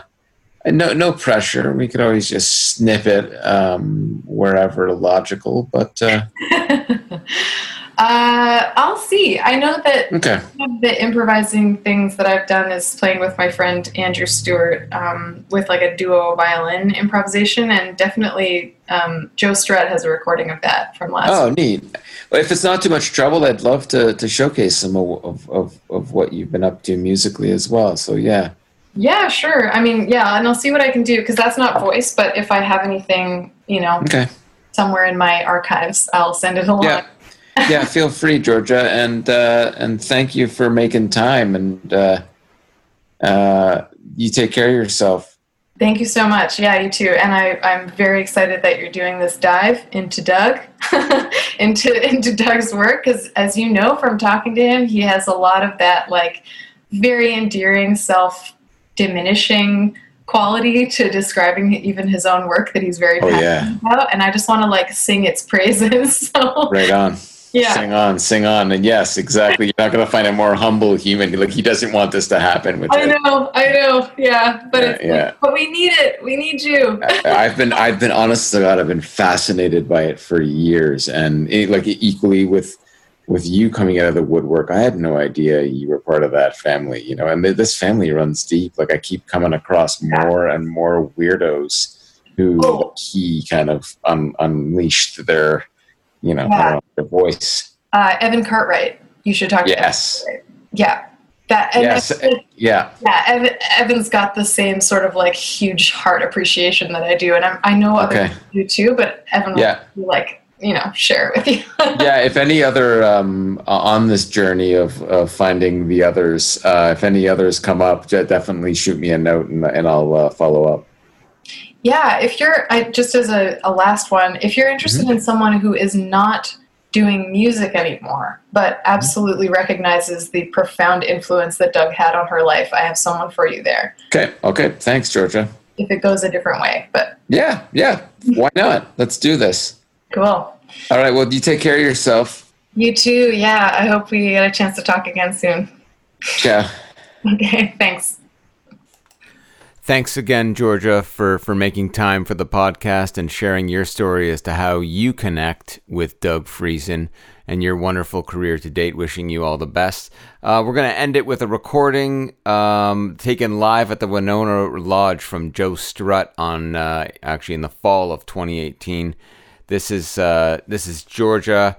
no no pressure. We could always just snip it um, wherever logical. But uh, [laughs] uh, I'll see. I know that okay, one of the improvising things that I've done is playing with my friend Andrew Stewart um, with like a duo violin improvisation, and definitely um, Joe Strutt has a recording of that from last. oh neat. Well, if it's not too much trouble, I'd love to to showcase some of of, of, of what you've been up to musically as well. So yeah, Yeah, sure. I mean, yeah, and I'll see what I can do because that's not voice, but if I have anything, you know, okay. somewhere in my archives, I'll send it along. yeah yeah feel free georgia and uh and thank you for making time and uh uh you take care of yourself Thank you so much. Yeah, you too. And I, I'm very excited that you're doing this dive into Doug, [laughs] into into Doug's work, because as you know from talking to him, he has a lot of that like very endearing, self diminishing quality to describing even his own work that he's very Oh, passionate yeah. about. And I just want to like sing its praises. [laughs] So right on yeah. sing on sing on and yes exactly you're not going to find a more humble human like he doesn't want this to happen which I know, I know, yeah, but Yeah, it's yeah. but we need it. We need you. I- I've been I've been honest to God I've been fascinated by it for years and it, like equally with with you coming out of the woodwork I had no idea you were part of that family you know and this family runs deep like I keep coming across more and more weirdos who Oh. he kind of un- unleashed their you know Yeah. their voice Uh, Evan Cartwright. You should talk to yes Evan. Yeah. That and yes that's- yeah yeah, Evan, Evan's got the same sort of like huge heart appreciation that I do, and I'm, I know other Okay. people do too. But Evan Yeah. will like you know share it with you. [laughs] yeah, if any other um, on this journey of, of finding the others, uh, if any others come up, definitely shoot me a note and, and I'll uh, follow up. Yeah, if you're I, just as a, a last one, if you're interested mm-hmm. in someone who is not doing music anymore, but mm-hmm. absolutely recognizes the profound influence that Doug had on her life, I have someone for you there. Okay, okay, thanks, Georgia. If it goes a different way, but Yeah, yeah, why not? Let's do this. cool. All right, well, you take care of yourself. You too. Yeah, I hope we get a chance to talk again soon. Yeah. [laughs] Okay, thanks. Thanks again, Georgia, for, for making time for the podcast and sharing your story as to how you connect with Doug Friesen and your wonderful career to date. Wishing you all the best. Uh, we're going to end it with a recording um, taken live at the Winona Lodge from Joe Strutt on uh, actually in the fall of 2018. This is uh, this is Georgia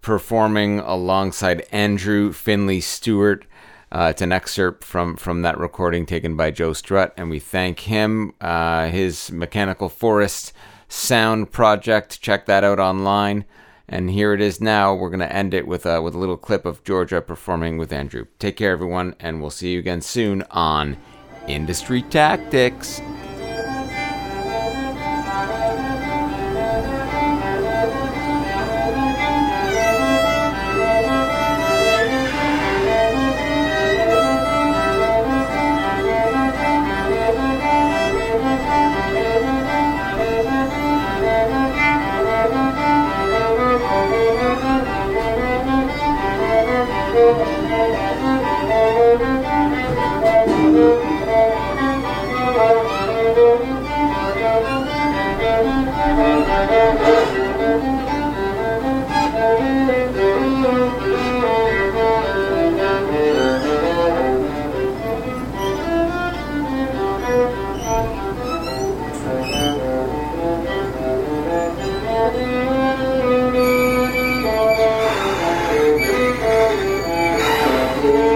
performing alongside Andrew Finley Stewart. Uh, it's an excerpt from from that recording taken by Joe Strutt, and we thank him. Uh, his Mechanical Forest sound project. Check that out online. And here it is now. We're gonna end it with a with a little clip of Georgia performing with Andrew. Take care, everyone, and we'll see you again soon on Industry Tactics. Amen.